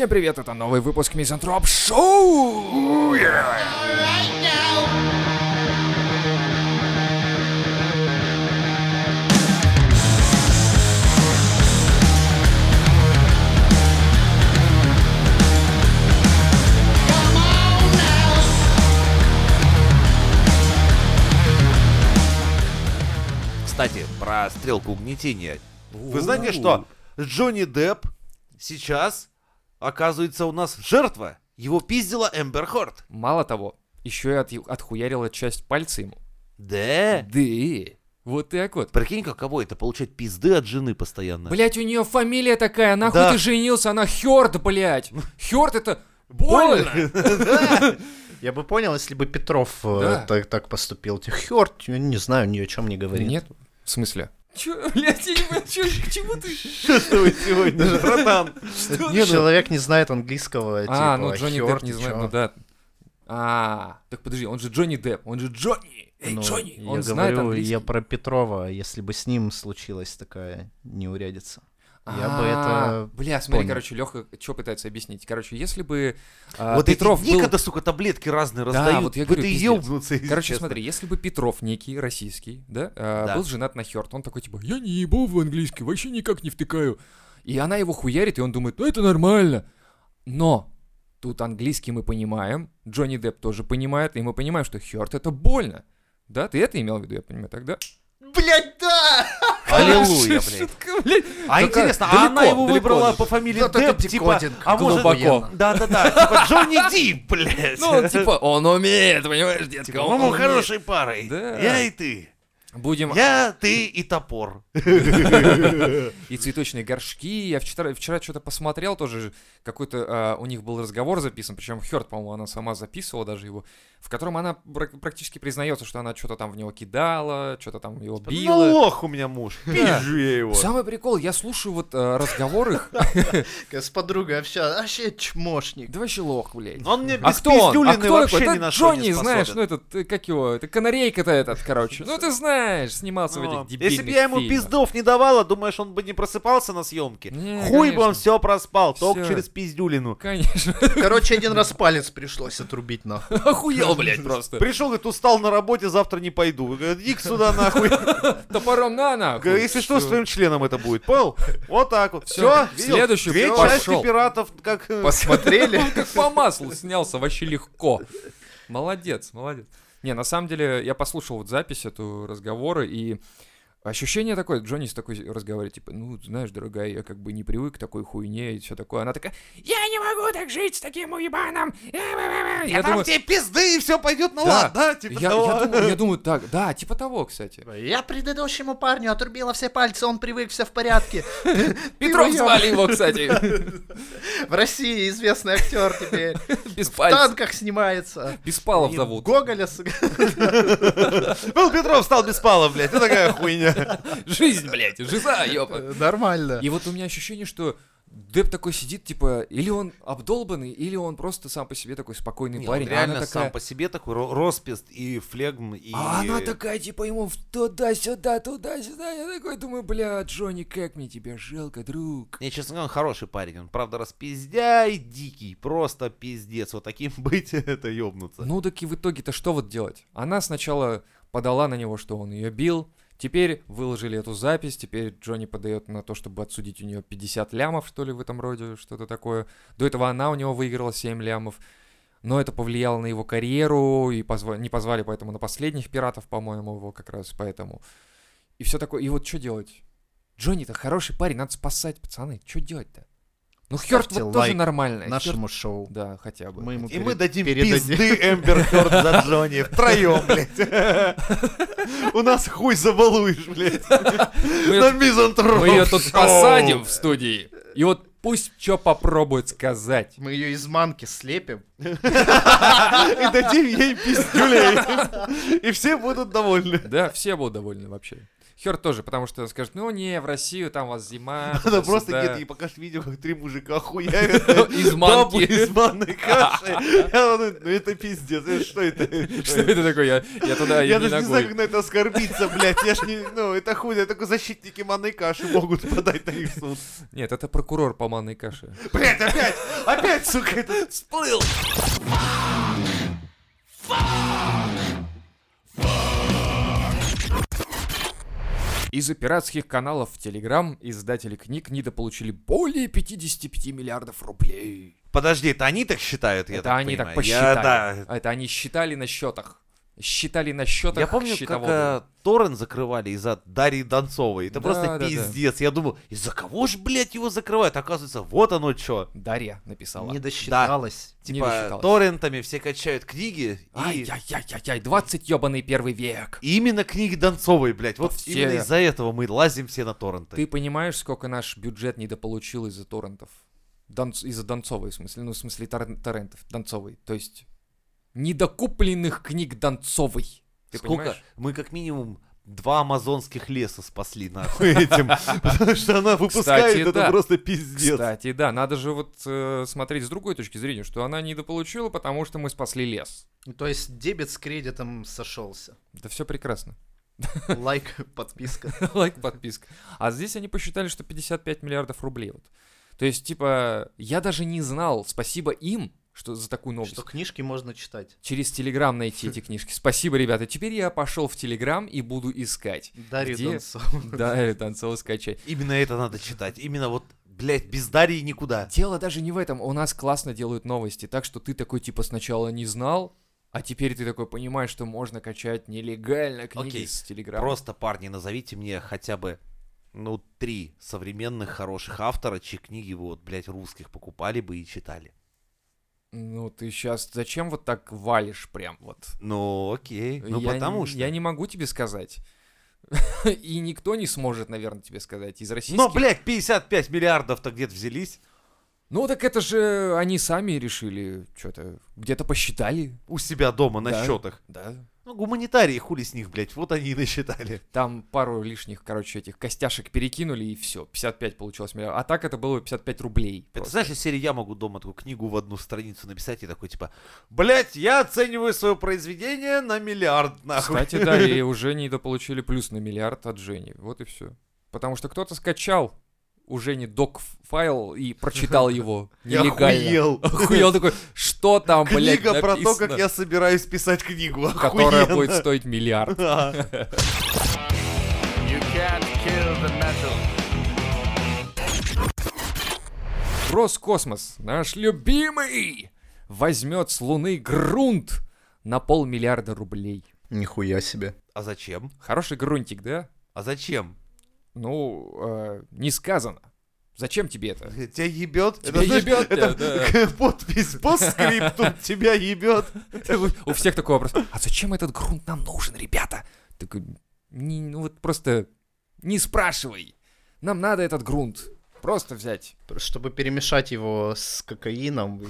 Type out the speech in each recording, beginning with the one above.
Всем привет, это новый выпуск Мизантроп Шоу! Кстати, про стрелку угнетения. Вы знаете, что Джонни Депп сейчас, оказывается, у нас жертва. Его пиздила Эмбер Хорт. Мало того, еще и от, отхуярила часть пальца ему. Да? Да. Вот так вот. Прикинь, каково это, получать пизды от жены постоянно. Блять, у нее фамилия такая, нахуй Да. ты женился, она Хёрд, блять. Хёрд это больно. Я бы понял, если бы Петров э, так, так поступил. Хёрт, я не знаю, ни о чем не говорит. Нет? В смысле? Чё, блядь, я не понимаю, чё, к чему ты? Что с тобой сегодня, братан? Не, Человек не знает английского, А, типа, ну Джонни Депп не знает, ну да. А, так подожди, он же Джонни Депп, он же Джонни. Эй, Ну, Джонни, я он знает говорю, английский. я про Петрова, если бы с ним случилась такая неурядица. Я бы А, это Бля, смотри, короче, Леха что пытается объяснить? Короче, если бы а, Вот Петров некогда, сука, таблетки разные Да, раздают. вот я говорю, ты Короче, смотри, если бы Петров некий, российский, да, а, Да. был женат на Хёрд, он такой, типа, я не ебу в английский, вообще никак не втыкаю. И она его хуярит, и он думает, ну это нормально. Но тут английский мы понимаем, Джонни Депп тоже понимает, и мы понимаем, что Хёрд это больно. Да, ты это имел в виду, я понимаю, тогда? Блять, да! Аллилуйя, блядь. Шутка, блядь. А Только интересно, а она его далеко выбрала по фамилии Депп, типа, декодинг, а может... глубоко. Да-да-да, типа Джонни Дип, блядь. Ну, типа, он умеет, понимаешь, детка, Типа, он мы хорошей парой. Да. Я и ты. Будем... Я, ты и топор. И цветочные горшки. Я вчера, вчера что-то посмотрел тоже. Какой-то а, у них был разговор записан. Причем Хёрд, по-моему, она сама записывала даже его. В котором она пр- практически признается, что она что-то там в него кидала, что-то там его Ну, била. лох у меня муж. Пизжу я его. Самый прикол, я слушаю вот а, разговор их. С подругой общалась, вообще чмошник. Да вообще лох, блядь. Он мне А без? А пиздюлины кто вообще ни на Это что Джонни, не знаешь, ну этот, э, как его, это канарейка-то этот, короче. Ну ты знаешь, снимался в Ну, этих дебильных Если бы я ему пиздов не давала, думаешь, он бы не просыпался на съемке? Хуй бы он все проспал, только через пиздюлину. Конечно. Короче, один раз палец пришлось отрубить, нахуй. Охуел, блядь, просто. Пришел, говорит, устал на работе, завтра не пойду. Говорит, иди сюда нахуй. Топором на нахуй. Если что, с твоим членом это будет. Понял? Вот так вот. Все, следующий Две части пиратов, как... э, Посмотрели? Он как по маслу снялся, вообще легко. Молодец, молодец. Не, на самом деле, я послушал вот запись эту разговора, и ощущение такое, Джонни с такой разговаривает, типа, ну, знаешь, дорогая, я как бы не привык к такой хуйне и все такое. Она такая, я не могу так жить с таким уебаном. Я, Я дам думаю, тебе пизды, и все пойдет на Да. лад, да? Типа я, того. я думаю, я думаю, так, да, типа того, кстати. Я предыдущему парню отрубила все пальцы, он привык, все в порядке. Петров звали его, кстати, В России известный актер теперь. без В танках снимается. Беспалов зовут. Гоголя. Был Петров, стал Беспалов, блядь. Это такая хуйня. Жизнь, блядь, жиза, ёпа. Нормально. И вот у меня ощущение, что Деп такой сидит, типа, или он обдолбанный, или он просто сам по себе такой спокойный Не, парень. он реально она такая, сам по себе такой ро- роспист и флегм, и... а она такая, типа, ему туда-сюда, туда-сюда. Я такой думаю, бля, Джонни, как мне тебя жалко, друг. Не, честно говоря, он хороший парень. Он, правда, распиздяй дикий. Просто пиздец. Вот таким быть, это ёбнуться. Ну, так и в итоге-то что вот делать? Она сначала подала на него, что он ее бил, Теперь выложили эту запись, теперь Джонни подает на то, чтобы отсудить у нее 50 лямов, что ли, в этом роде, что-то такое. До этого она у него выиграла 7 лямов. Но это повлияло на его карьеру, и позва- не позвали поэтому на последних пиратов, по-моему, его как раз поэтому. И все такое. И вот что делать? Джонни-то хороший парень, надо спасать, пацаны. Что делать-то? Ну, Хёрд вот тоже нормально. Нашему шоу. Да, хотя бы. Мы ему И перед- мы дадим передадим. пизды Эмбер Хёрд за Джонни втроем, блядь. У нас хуй забалуешь, блядь. Мы- На мизантроп Мы ее тут посадим в студии. И вот пусть что попробует сказать. Мы ее из манки слепим. И дадим ей пиздюлей. И все будут довольны. Да, все будут довольны вообще. Хер тоже, потому что он скажет, ну не, в Россию там у вас зима. Она просто туда-сюда». где-то и покажет видео, как три мужика хуярят. Из бабу манки. из манной каши. Ну это пиздец, что это? Что это такое? Я, туда Я не даже не знаю, как на это оскорбиться, блядь. Я ж не, ну, это хуй, это только защитники манной каши могут подать на них в суд. Нет, это прокурор по манной каше. Блядь, опять, опять, сука, это всплыл. Из-за пиратских каналов в Телеграм издатели книг недополучили более 55 миллиардов рублей. Подожди, это они так считают, я это так они понимаю? так Я- посчитали. да. А Это они считали на счетах. Считали на счетах Я помню, как счетоводы. э, Торрент закрывали из-за Дарьи Донцовой. Это Да, просто да, да. пиздец. Я думал, из-за кого ж, блядь, его закрывают? Оказывается, вот оно что. Дарья написала. Не досчиталась. Не Типа, досчиталась. торрентами все качают книги. И... Ай-яй-яй-яй, 20 ебаный первый век. и именно книги Донцовой, блядь. Вот Все- именно из-за этого мы лазим все на торренты. Ты понимаешь, сколько наш бюджет недополучил из-за торрентов? Донц- Из-за Донцовой, в смысле, ну, в смысле тор- торрентов, Донцовой. То есть, недокупленных книг Донцовой. Ты Сколько? понимаешь? Мы как минимум два амазонских леса спасли, нахуй, этим. Потому что она выпускает, Кстати, это да. просто пиздец. Кстати, да, надо же вот э, смотреть с другой точки зрения, что она недополучила, потому что мы спасли лес. Ну, То есть дебет с кредитом сошелся. Да все прекрасно. Лайк, подписка. Лайк, подписка. А здесь они посчитали, что 55 миллиардов рублей. Вот. То есть, типа, я даже не знал, спасибо им, что за такую новость. Что книжки можно читать. Через Телеграм найти эти книжки. Спасибо, ребята. Теперь я пошел в Телеграм и буду искать. Дарья Где? Донцова. Да, Танцова скачать. Именно это надо читать. Именно вот, блядь, без Дарьи никуда. Дело даже не в этом. У нас классно делают новости. Так что ты такой, типа, сначала не знал, а теперь ты такой понимаешь, что можно качать нелегально книги Окей, с Телеграма. Просто, парни, назовите мне хотя бы, ну, три современных хороших автора, чьи книги вы, вот, блядь, русских покупали бы и читали. Ну, ты сейчас зачем вот так валишь прям вот? Ну, окей. Ну, я, потому что... Я не могу тебе сказать. И никто не сможет, наверное, тебе сказать. Из российских... Но, блядь, 55 миллиардов-то где-то взялись. Ну, так это же они сами решили, что-то где-то посчитали. У себя дома на Да. счетах. Да. Ну, гуманитарии, хули с них, блядь, вот они и насчитали. Там пару лишних, короче, этих костяшек перекинули, и все. 55 получилось миллиард. А так это было бы 55 рублей. Это просто. знаешь, из серии я могу дома такую книгу в одну страницу написать и такой, типа, блядь, я оцениваю свое произведение на миллиард, нахуй. Кстати, да, и уже недополучили плюс на миллиард от Жени. Вот и все. Потому что кто-то скачал у Жени док-файл и прочитал его Я нелегально. охуел. Охуел такой, что там, блядь, Книга про то, как я собираюсь писать книгу. Которая будет стоить миллиард. Роскосмос, наш любимый, возьмет с Луны грунт на полмиллиарда рублей. Нихуя себе. А зачем? Хороший грунтик, да? А зачем? Ну, э, не сказано. Зачем тебе это? Тебя ебет? Тебя ебет, это да, подпись по скрипту тебя ебет. У всех такой вопрос. А зачем этот грунт нам нужен, ребята? Такой, не, ну вот просто не спрашивай. Нам надо этот грунт. Просто взять. Чтобы перемешать его с кокаином.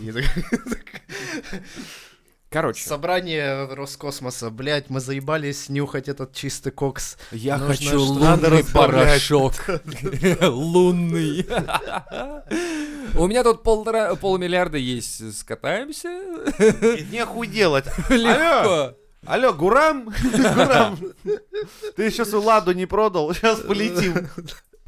Короче, Собрание Роскосмоса. Блять, мы заебались нюхать этот чистый кокс. я нужно хочу лунный порошок. Лунный. У меня тут полтора, полмиллиарда есть. Скатаемся? Нехуй делать. Легко. Алло, Гурам? Гурам, ты еще свою ладу не продал? Сейчас полетим.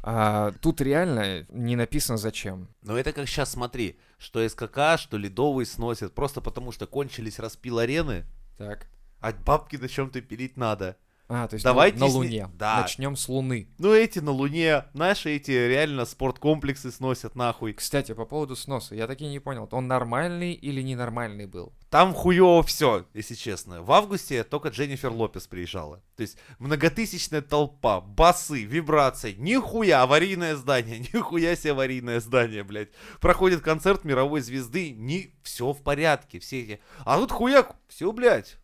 А, тут реально не написано зачем. Но это как сейчас, смотри, что СКК, что Ледовый сносят, просто потому что кончились распил арены, Так. а бабки на чем-то пилить надо. А, то есть Давайте на, на Луне. Да. Начнем с Луны. Ну эти на Луне, наши эти реально спорткомплексы сносят нахуй. Кстати, по поводу сноса, я таки не понял, он нормальный или ненормальный был? Там хуево все, если честно. В августе только Дженнифер Лопес приезжала. То есть многотысячная толпа, басы, вибрации. Нихуя аварийное здание, нихуя себе аварийное здание, блядь. Проходит концерт мировой звезды, не все в порядке, все эти. А тут хуяк, все, блядь.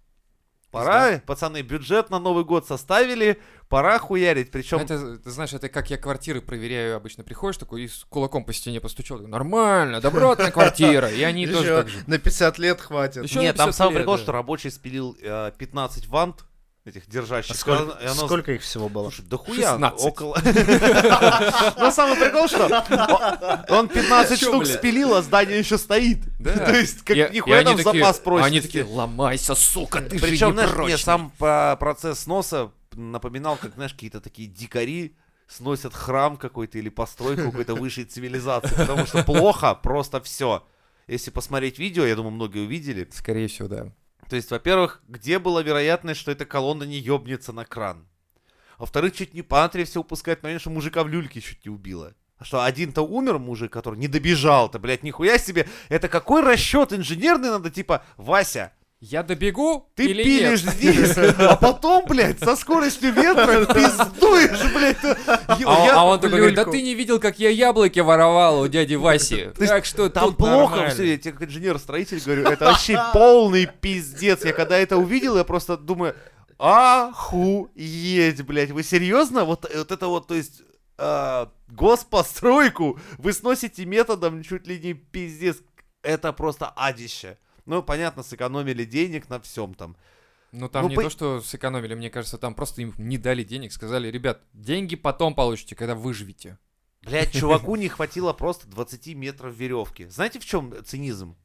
Пора, пацаны, бюджет на Новый год составили, пора хуярить. Причем Это, ты знаешь, это как я квартиры проверяю, обычно приходишь такой и с кулаком по стене постучал. Нормально, добротная квартира. И они тоже так же. на 50 лет хватит. Нет, там 50 самый лет, прикол, да. что рабочий спилил э, 15 вант этих держащих. А сколько, И оно- сколько их всего было? Слушай, да хуя, 16. около... Но самый прикол, что он 15 Чё, штук спилил, а здание еще стоит. То есть, как нихуя там запас прочности. Они такие, ломайся, сука, ты Причем, же знаешь, не мне прочный». сам по- процесс сноса напоминал, как, знаешь, какие-то такие дикари сносят храм какой-то или постройку какой-то высшей цивилизации, потому что плохо просто все. Если посмотреть видео, я думаю, многие увидели. Скорее всего, да. То есть, во-первых, где была вероятность, что эта колонна не ёбнется на кран? Во-вторых, чуть не Пантрия все упускает момент, что мужика в люльке чуть не убила. А Что один-то умер мужик, который не добежал-то, блядь, нихуя себе. Это какой расчет инженерный надо, типа, Вася, Я добегу ты или пилишь нет? здесь, а потом, блядь, со скоростью ветра пиздуешь, блядь. А, Я- а он такой говорит, да ты не видел, как я яблоки воровал у дяди Васи. есть Так что Там тут плохо нормально. все, я тебе как инженер-строитель говорю, это вообще полный пиздец. Я когда это увидел, я просто думаю, охуеть, блядь, вы серьезно? Вот, вот это вот, то есть, а, госпостройку вы сносите методом чуть ли не пиздец. Это просто адище. Ну, понятно, сэкономили денег на всем там. Ну там Ну, не по- то, что сэкономили, мне кажется, там просто им не дали денег, сказали, ребят, деньги потом получите, когда выживете. Блядь, чуваку не хватило просто 20 метров веревки. Знаете, в чем цинизм?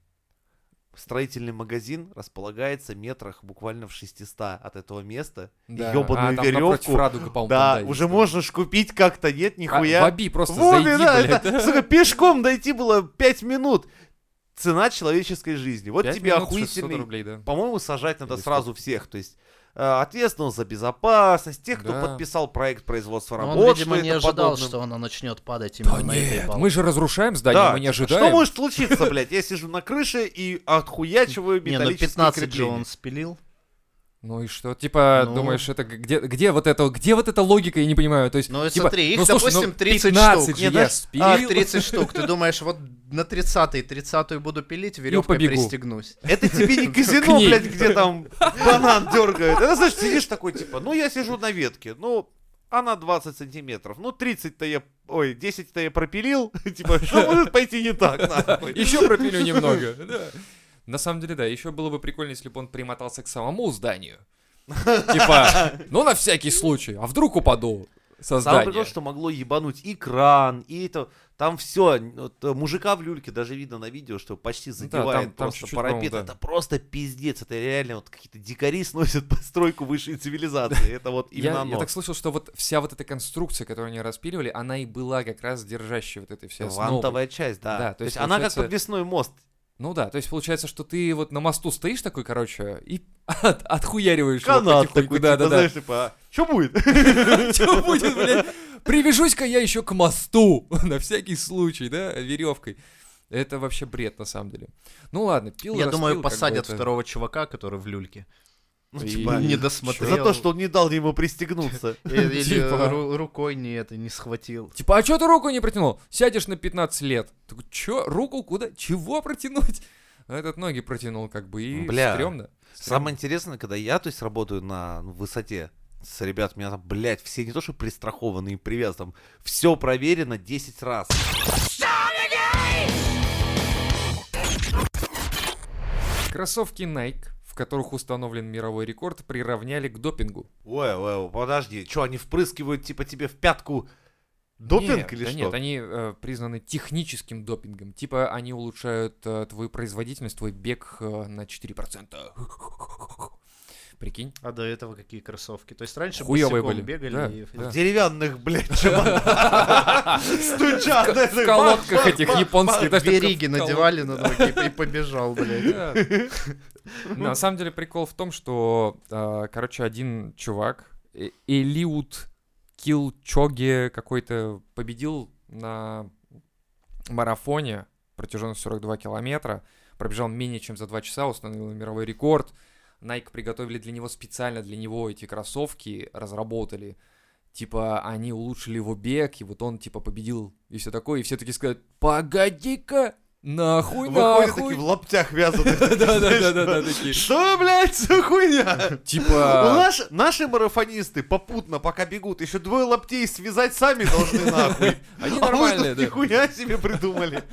Строительный магазин располагается метрах буквально в 600 от этого места. Да. Ёбаную а, там веревку. Радуга, Да, там, уже можно ж купить как-то, нет, А, нихуя. в Аби просто Вове, зайди, да, блядь. это, сука, пешком дойти было 5 минут. Цена человеческой жизни. Вот тебе минут, 600 охуительный рублей, да. по-моему, сажать надо Или сразу всех. То есть э, ответственность за безопасность, тех, кто Да. подписал проект производства Он, работ, видимо, что не ожидал, подобным. что она начнет падать именно Да на этой нет, балке. мы же разрушаем здание, Да, мы не ожидаем. Что может случиться, блядь? Я сижу на крыше и отхуячиваю Не, ну металлические 15 же он спилил. Ну и что? Типа, Ну. думаешь, это где, где вот это, где вот эта логика, я не понимаю. То есть, Ну, типа, смотри, их, ну, слушай, допустим, ну, 30 15 штук. Не, я знаешь, спилил. Ах, 30 штук. Ты думаешь, вот на 30-й, 30-ю буду пилить, веревкой побегу. пристегнусь. Это тебе не казино, блядь, где там банан дергает. Это, знаешь, сидишь такой, типа, ну, я сижу на ветке, ну, она 20 сантиметров. Ну, 30-то я, ой, 10-то я пропилил. Типа, что может пойти не так, нахуй? Еще пропилю немного. Да. На самом деле, да, еще было бы прикольно, если бы он примотался к самому зданию. Типа, ну на всякий случай, а вдруг упаду со Самое здания. что могло ебануть и кран, и это... Там все, мужика в люльке даже видно на видео, что почти задевает там- там просто чуть-чуть, парапет. да. Это просто пиздец. Это реально вот какие-то дикари сносят постройку высшей цивилизации. Это вот Я, именно я оно. так слышал, что вот вся вот эта конструкция, которую они распиливали, она и была как раз держащей вот этой всей основой. Вантовая часть, да. Да, то, то есть, есть она как получается- подвесной мост. Ну да, то есть получается, что ты вот на мосту стоишь такой, короче, и от- отхуяриваешь его Канат потихоньку. такой, да, типа, да, да. знаешь, типа, что будет? Что будет, блядь? Привяжусь-ка я еще к мосту, на всякий случай, да, веревкой. Это вообще бред, на самом деле. Ну ладно, пил, Я думаю, посадят второго чувака, который в люльке. Ну, И- типа, Не За досмотрел. то, что он не дал ему пристегнуться. Или Типа. ру- рукой не это, не схватил. Типа, а что ты руку не протянул? Сядешь на 15 лет. Такой, чё, руку куда? Чего протянуть? А этот ноги протянул, как бы, и Бля. стрёмно. Самое интересное, когда я, то есть, работаю на ну, высоте с ребят, у меня там, блядь, все не то, что пристрахованы и привязаны, там все проверено 10 раз. Кроссовки Nike, в которых установлен мировой рекорд, приравняли к допингу. Ой, ой, подожди, что, они впрыскивают, типа, тебе в пятку допинг Нет, или да что? Нет, они э, признаны техническим допингом. Типа они улучшают э, твою производительность, твой бег э, на 4%. Прикинь? А до этого какие кроссовки? То есть раньше Хуёвые были. бегали Да, и... да. В деревянных, блядь. Стучат. В колодках этих японских. колодках. надевали на ноги и побежал, блядь. На самом деле прикол в том, что, а, короче, один чувак, э- Элиут Килчоге какой-то, победил на марафоне протяженностью 42 километра, пробежал менее чем за 2 часа, установил мировой рекорд. Nike приготовили для него специально для него эти кроссовки, разработали. Типа, они улучшили его бег, и вот он, типа, победил, и все такое. И все таки сказали, погоди-ка, нахуй, Выходят нахуй. такие в лаптях вязаных. Такие. Что, блядь, за хуйня? Типа, наш- Наши марафонисты попутно, пока бегут, еще двое лаптей связать сами должны нахуй. они А нормальные, да. нихуя себе придумали.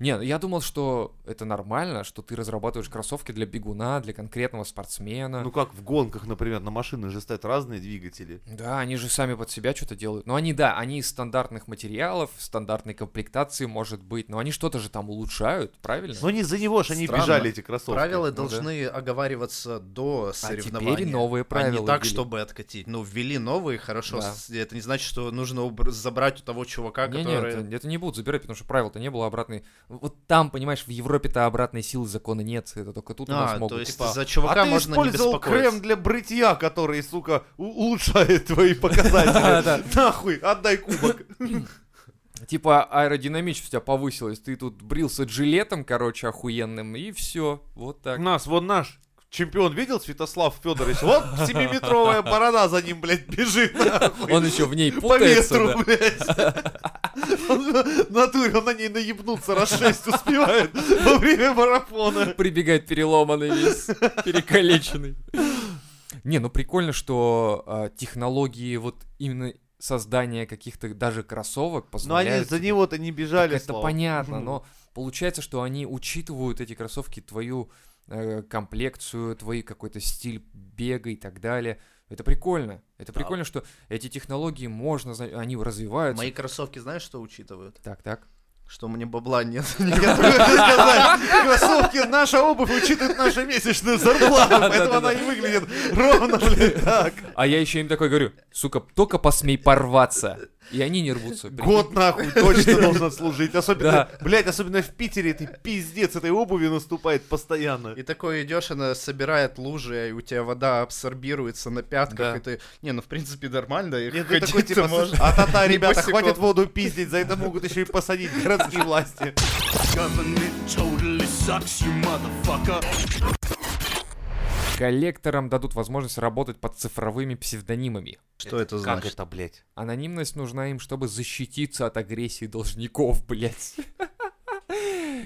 Не, ну я думал, что это нормально, что ты разрабатываешь кроссовки для бегуна, для конкретного спортсмена. Ну как в гонках, например, на машины же ставят разные двигатели. Да, они же сами под себя что-то делают. Но они, да, они из стандартных материалов, стандартной комплектации, может быть, но они что-то же там улучшают, правильно? Но не за него же они Странно. бежали, эти кроссовки. Правила Ну да. должны оговариваться до А соревнования. теперь новые а не правила так, ввели. чтобы откатить. Ну, ввели новые, хорошо. Да. Это не значит, что нужно забрать у того чувака, Не, который... нет, это не будут забирать, потому что правил-то не было обратной. Вот там, понимаешь, в Европе-то обратной силы закона нет, это только тут у нас А, могут. то есть Типа, за чувака а ты можно не использовал беспокоиться. крем для бритья, который, сука, у- улучшает твои показатели. Нахуй, отдай кубок. Типа аэродинамичность у тебя повысилась, ты тут брился джилетом, короче, охуенным, и все, вот так. Нас, вон наш чемпион видел, Святослав Федорович? Вот 7-метровая борода за ним, блядь, бежит, нахуй. Он еще в ней По путается, ветру, да. блядь. Он натуре, он на ней наебнуться раз шесть успевает во время марафона. прибегает переломанный весь, перекалеченный. Не, ну прикольно, что а, технологии вот именно создания каких-то даже кроссовок Но они позволяют... за него-то не бежали, это понятно, но получается, что они учитывают эти кроссовки, твою э, комплекцию, твой какой-то стиль бега и так далее. Это прикольно. Это прикольно, что эти технологии можно, они развиваются. Мои кроссовки знаешь, что учитывают? Так, так. Что мне бабла нет. Кроссовки, наша обувь учитывает нашу месячную зарплату, поэтому она и выглядит ровно, так. А я еще им такой говорю, сука, только посмей порваться. И они не рвутся. прикинь. Год нахуй точно должен служить. Особенно, Да. блядь, особенно в Питере ты пиздец этой обуви наступает постоянно. И такой идешь, она собирает лужи, и у тебя вода абсорбируется на пятках, Да. и ты... Не, ну в принципе нормально, и Нет, ты такой, типа, можно. а та-та, ребята, босиком. хватит воду пиздить, за это могут еще и посадить городские власти. Коллекторам дадут возможность работать под цифровыми псевдонимами. Что это Как значит? это, блядь? Анонимность нужна им, чтобы защититься от агрессии должников, блядь.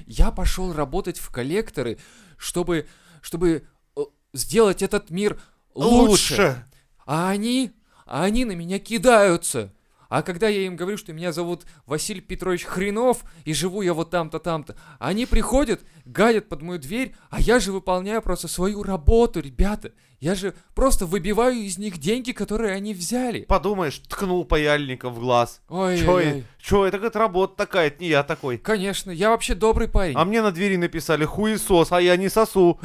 Я пошел работать в коллекторы, чтобы, чтобы э, сделать этот мир лучше. А они, а они на меня кидаются. А когда я им говорю, что меня зовут Василий Петрович Хренов, и живу я вот там-то, там-то, они приходят, гадят под мою дверь, а я же выполняю просто свою работу, ребята. Я же просто выбиваю из них деньги, которые они взяли. Подумаешь, ткнул паяльником в глаз. Ой, Чё, и- чё, это как работа такая, это не я такой. Конечно, я вообще добрый парень. А мне на двери написали хуесос, а я не сосу.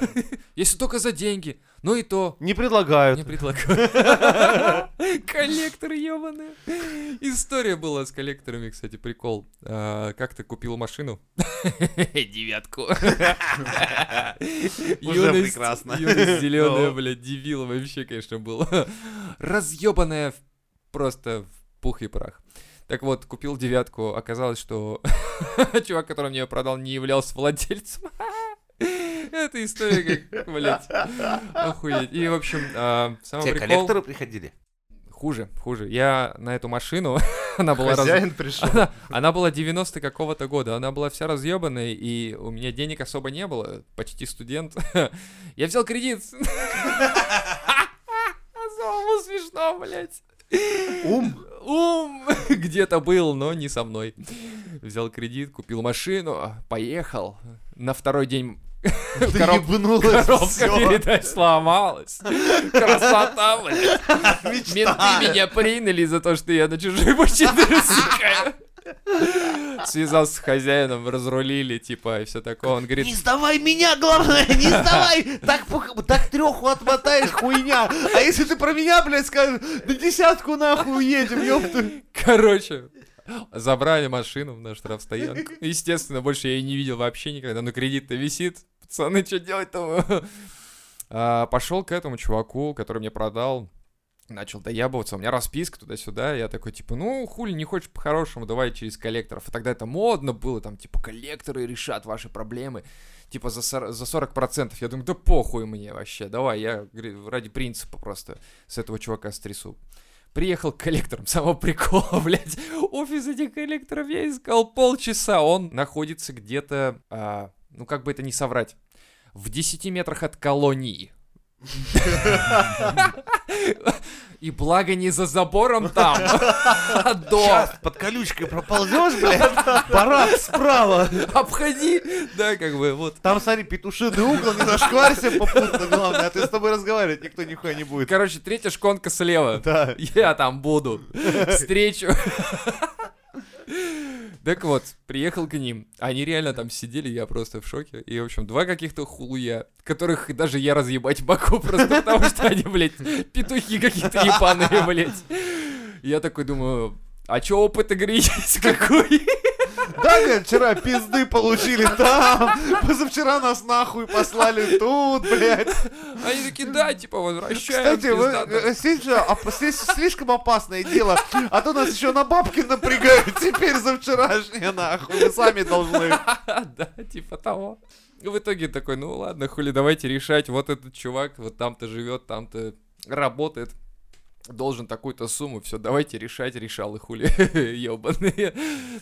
Если только за деньги. Ну и то. Не предлагают. Не предлагаю. Коллекторы ебаные. История была с коллекторами, кстати, прикол. А, Как ты купил машину? Девятку. Уже прекрасно. Юность зеленая, Ну. блядь, дебил вообще, конечно, было. Разъебанная просто в пух и прах. Так вот, купил девятку, оказалось, что чувак, который мне ее продал, не являлся владельцем. Эта история как, блядь, охуеть. И, в общем, а, самый Те прикол... коллекторы приходили. Хуже, хуже. Я на эту машину, она была раз- Хозяин пришел. она, она была 90 какого-то года, она была вся разъебанная, и у меня денег особо не было, почти студент. Я взял кредит. Самому смешно, блядь. Ум. Ум где-то был, но не со мной. Взял кредит, купил машину, поехал. На второй день короб- ебнулась, коробка всё. передач сломалась. Красота, блядь. Менты меня приняли за то, что я на чужой машине рассекаю. Связался с хозяином, разрулили, типа, и все такое. Он говорит, Не сдавай меня, главное, не сдавай! Так, так треху отмотаешь, хуйня! А если ты про меня, блядь, скажешь, на десятку нахуй уедем, ёпта! короче, забрали машину на штрафстоянку. Естественно, больше я ее не видел вообще никогда, но кредит-то висит. Пацаны, что делать-то? А, Пошел к этому чуваку, который мне продал, начал доябываться, у меня расписка туда-сюда, я такой, типа, ну, хули, не хочешь по-хорошему, давай через коллекторов. И тогда это модно было, там, типа, коллекторы решат ваши проблемы, типа, за, сор- за 40%. Я думаю, да похуй мне вообще, давай, я ради принципа просто с этого чувака стрясу. Приехал к коллекторам, самого прикола, блядь. Офис этих коллекторов я искал полчаса. Он находится где-то, а, ну как бы это не соврать, в 10 метрах от колонии. И благо не за забором там, а до. Под колючкой проползешь, блядь, барак справа. Обходи. Да, как бы, вот. Там, смотри, петушиный угол, не зашкварься попутно, главное, а ты с тобой разговаривать никто нихуя не будет. Короче, третья шконка слева. Да. Я там буду. Встречу. Так вот, приехал к ним. Они реально там сидели, я просто в шоке. И, в общем, два каких-то хулуя, которых даже я разъебать могу, просто потому что они, блядь, петухи какие-то ебаные, блядь. Я такой думаю, а чё опыт игры есть какой? Да, говорит, вчера пизды получили там, позавчера нас нахуй послали тут, блядь. Они такие, да, типа, возвращаем. Кстати, вы, пиздато». э, здесь слишком опасное дело, а то нас еще на бабки напрягают теперь за вчерашнее, нахуй, вы сами должны. Да, типа того. В итоге такой, ну ладно, хули, давайте решать. Вот этот чувак, вот там-то живет, там-то работает. Должен такую-то сумму, все, давайте решать, решал и хули, ебаные.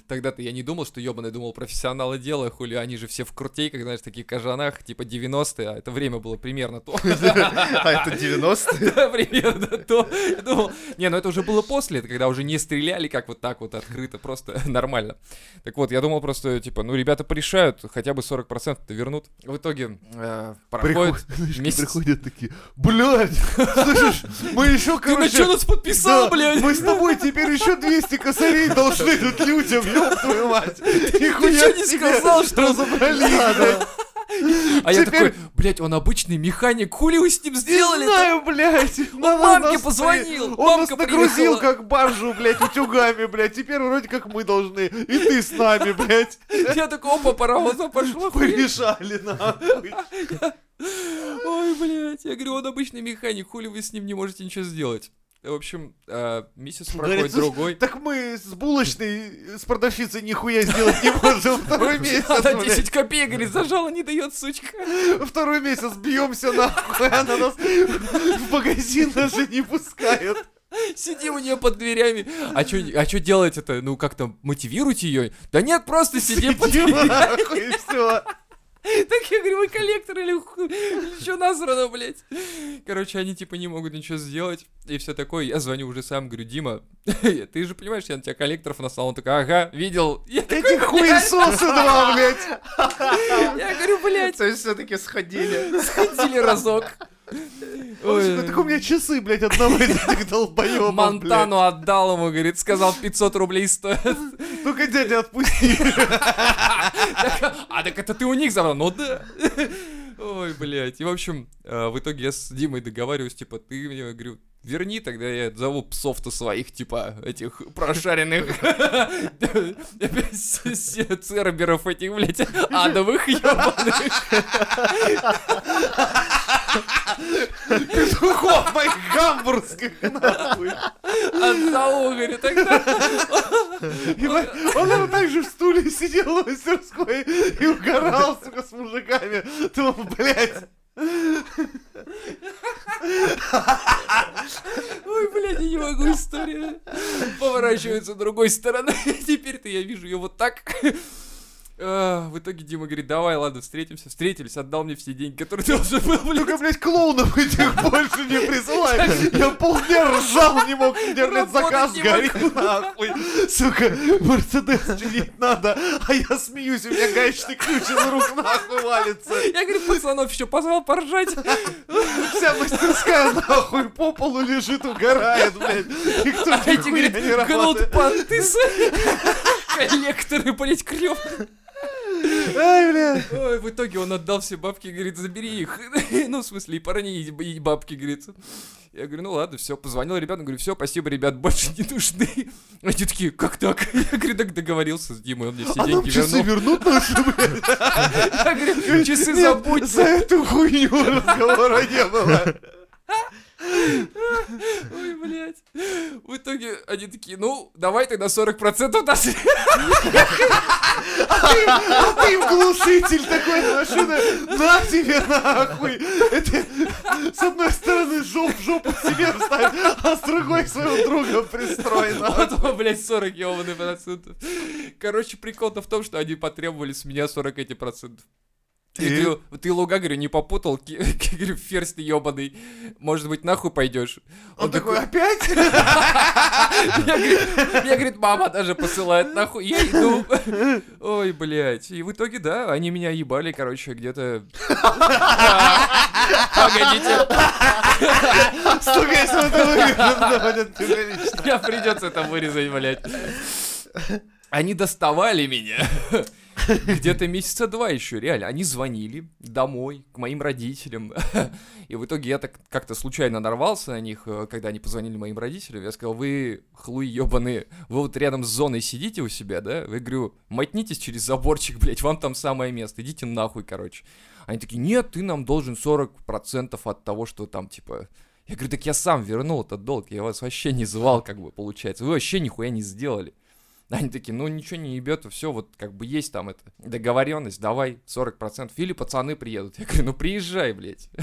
Тогда-то я не думал, что ебаный думал профессионалы дела, хули, они же все в крутейках, знаешь, таких кожанах, типа 90-е, а это время было примерно то. А это 90-е? Да, примерно то. Я думал, не, ну это уже было после, это когда уже не стреляли как вот так вот открыто, просто нормально. Так вот, я думал просто, типа, ну ребята порешают, хотя бы 40%-то вернут. В итоге э, проходит месяц. приходят такие, блядь, слышишь, мы еще, короче... что нас подписал, блядь? Мы с тобой теперь еще 200 косарей должны тут людям, ёб твою мать. Ты что не сказал, что... разобрались. А я Теперь- такой, блядь, он обычный механик, хули вы с ним Не сделали знаю, блядь. Он мамке позвонил, Он мамка нас нагрузил как баржу, блядь, утюгами, блядь. Теперь вроде как мы должны. И ты с нами, блядь. Я такой, опа, паровоза пошла. Порешали нахуй. Ой, блядь, я говорю, он обычный механик, хули вы с ним не можете ничего сделать. В общем, э, Говорит, проходит «Слушай, другой. Так мы с булочной, с продавщицей нихуя сделать не можем второй месяц, Она блядь. 10 копеек, говорит, зажала, не дает, сучка. Второй месяц бьемся нахуй, она нас в магазин даже не пускает. Сидим у нее под дверями. А что а чё делать-то? Ну, как-то мотивируйте ее. Да нет, просто сидим под Сидим дверями. нахуй, и все. Так я говорю, вы коллектор или, что насрано, блядь? Короче, они типа не могут ничего сделать. И все такое. Я звоню уже сам, говорю, Дима, ты же понимаешь, я на тебя коллекторов наслал. Он такой, ага, видел. Я Эти хуесосы два, блядь. я говорю, блядь, То есть все-таки сходили. сходили разок. Ой. Так у меня часы, блядь, одного из этих долбоебов. Монтану отдал ему, говорит, сказал 500 рублей стоит. Только дядя отпусти. Так, А так это ты у них забрал? Ну да. Ой, блядь. И, в общем, э, в итоге я с Димой договариваюсь, типа, ты мне, говорю, верни, тогда я зову псов-то своих, типа, этих прошаренных церберов этих, блядь, адовых ебаных. Петухов моих гамбургских, нахуй. Отзову, говорю, тогда. Он, наверное, так же в стуле сидел в мастерской и угорал, сука, с мужиками. Думал, блядь, Ой, блядь, я не могу, история. Поворачивается другой стороны. Теперь-то я вижу ее вот так. А, В итоге Дима говорит, давай, ладно, встретимся. Встретились, отдал мне все деньги, которые должен был, блядь. только, блядь, клоунов этих больше не присылай. Я полдня ржал, не мог, интернет-заказ Работать не горит, нахуй. Сука, Мерседес чинить надо, а я смеюсь, у меня гаечный ключ из рук нахуй валится. Я, говорю, пацанов еще позвал поржать. Вся мастерская нахуй по полу лежит, угорает, блядь. Никто А эти, говорит, гнут понты Коллекторы, блядь, крёв. Ай, блядь. Ой, в итоге он отдал все бабки, говорит, забери их. Ну, в смысле, и парни, и бабки, говорит. Я говорю, ну ладно, все, позвонил ребятам, говорю, все, спасибо, ребят, больше не нужны. Они такие, как так? Я говорю, так договорился с Димой, он мне все А деньги часы вернул. вернут наши, блядь? Я говорю, часы забудь. за эту хуйню разговора не было. Ой, блядь. В итоге они такие, ну, давай тогда 40% нас. А ты им глушитель такой на машина, на тебе нахуй. Это с одной стороны жоп в жопу к себе вставь, а с другой своего друга пристрой он, блядь, 40 ебаный процентов. Короче, прикол-то в том, что они потребовали с меня 40 эти процентов. Я говорю, ты луга, говорю, не попутал, говорю, ферзь ты ебаный, может быть, нахуй пойдешь? Он такой, опять? Меня, говорит, мама даже посылает нахуй, я иду. Ой, блядь. И в итоге, да, они меня ебали, короче, где-то... Погодите, Сука, если он это вырежет, я придется это вырезать, блядь. Они доставали меня. Где-то месяца два еще, реально. Они звонили домой, к моим родителям. И в итоге я так как-то случайно нарвался на них, э, когда они позвонили моим родителям. Я сказал, вы, хлуй ебаные, вы вот рядом с зоной сидите у себя, да? Я говорю, мотнитесь через заборчик, блядь, вам там самое место, идите нахуй, короче. Они такие, нет, ты нам должен 40% от того, что там, типа... Я говорю, так я сам вернул этот долг, я вас вообще не звал, как бы, получается. Вы вообще нихуя не сделали. Они такие, ну ничего не ебет, все, вот как бы есть там это договоренность, давай 40%, или пацаны приедут. Я говорю, ну приезжай, блядь.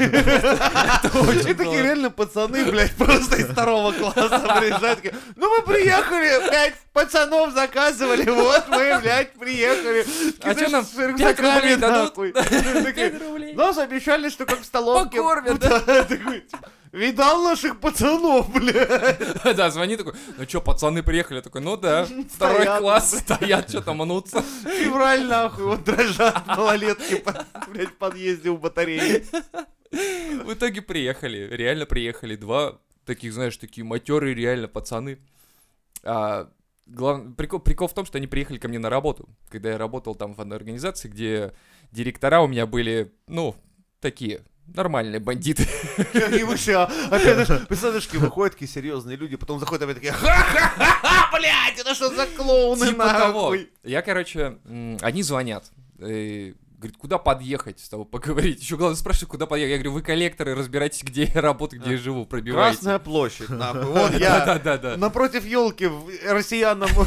И такие реально пацаны, блядь, просто из второго класса приезжают. Ну мы приехали, блядь, пацанов заказывали, вот мы, блядь, приехали. А чё нам, С пять рюкзаками, рублей дадут? Нас обещали, что как в столовке. Покормят, Да, типа, Видал наших пацанов, блядь. Да, звони такой, ну чё, пацаны приехали? Я такой, ну да, второй Стоят, класс, стоят, что-то мнутся. Февраль, нахуй, вот дрожат малолетки, блядь, в подъезде у батареи. В итоге приехали, реально приехали. Два таких, знаешь, такие матерые реально пацаны. А, глав- прикол, прикол в том, что они приехали ко мне на работу. Когда я работал там в одной организации, где директора у меня были, ну, такие, нормальные бандиты. Они вообще, а, опять, представляешь, выходят такие серьезные люди, потом заходят опять такие, ха-ха-ха, блядь, это что за клоуны, Типа того. Я, короче, они звонят. э, Говорит, куда подъехать с тобой поговорить? Еще главное спрашивают, куда подъехать. Я говорю, вы коллекторы, разбирайтесь, где я работаю, где я живу, пробивайте. Красная площадь, нахуй. Вот я напротив елки россиянам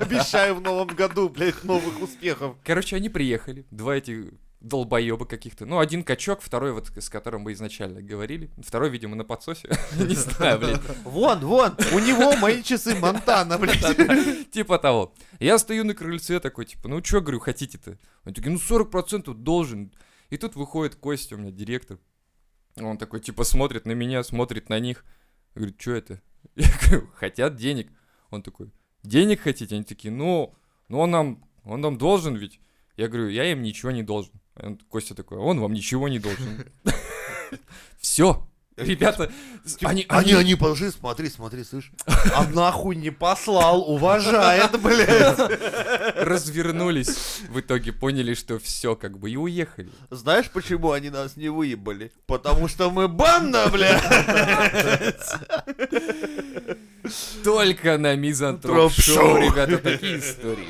обещаю в новом году, блядь, новых успехов. Короче, они приехали, два эти долбоеба каких-то. Ну, один качок, второй вот, с которым мы изначально говорили. Второй, видимо, на подсосе. Не знаю, блядь. Вон, вон, у него мои часы Монтана, блядь. Типа того. Я стою на крыльце такой, типа, ну чё, говорю, хотите-то? Они такие, ну 40% должен. И тут выходит Костя, у меня директор. Он такой, типа, смотрит на меня, смотрит на них. Говорит, что это? Я говорю, хотят денег. Он такой, денег хотите? Они такие, ну, ну он нам, он нам должен ведь. Я говорю, я им ничего не должен. Костя такой, он вам ничего не должен. Все. Ребята, Типа, они, Они, они, они, подожди, смотри, смотри, слышь. А нахуй не послал, уважает, блядь. развернулись, в итоге поняли, что все, как бы, и уехали. Знаешь, почему они нас не выебали? Потому что мы банда, блядь. Только на Мизантроп Троп Шоу, Шоу. ребята, такие истории.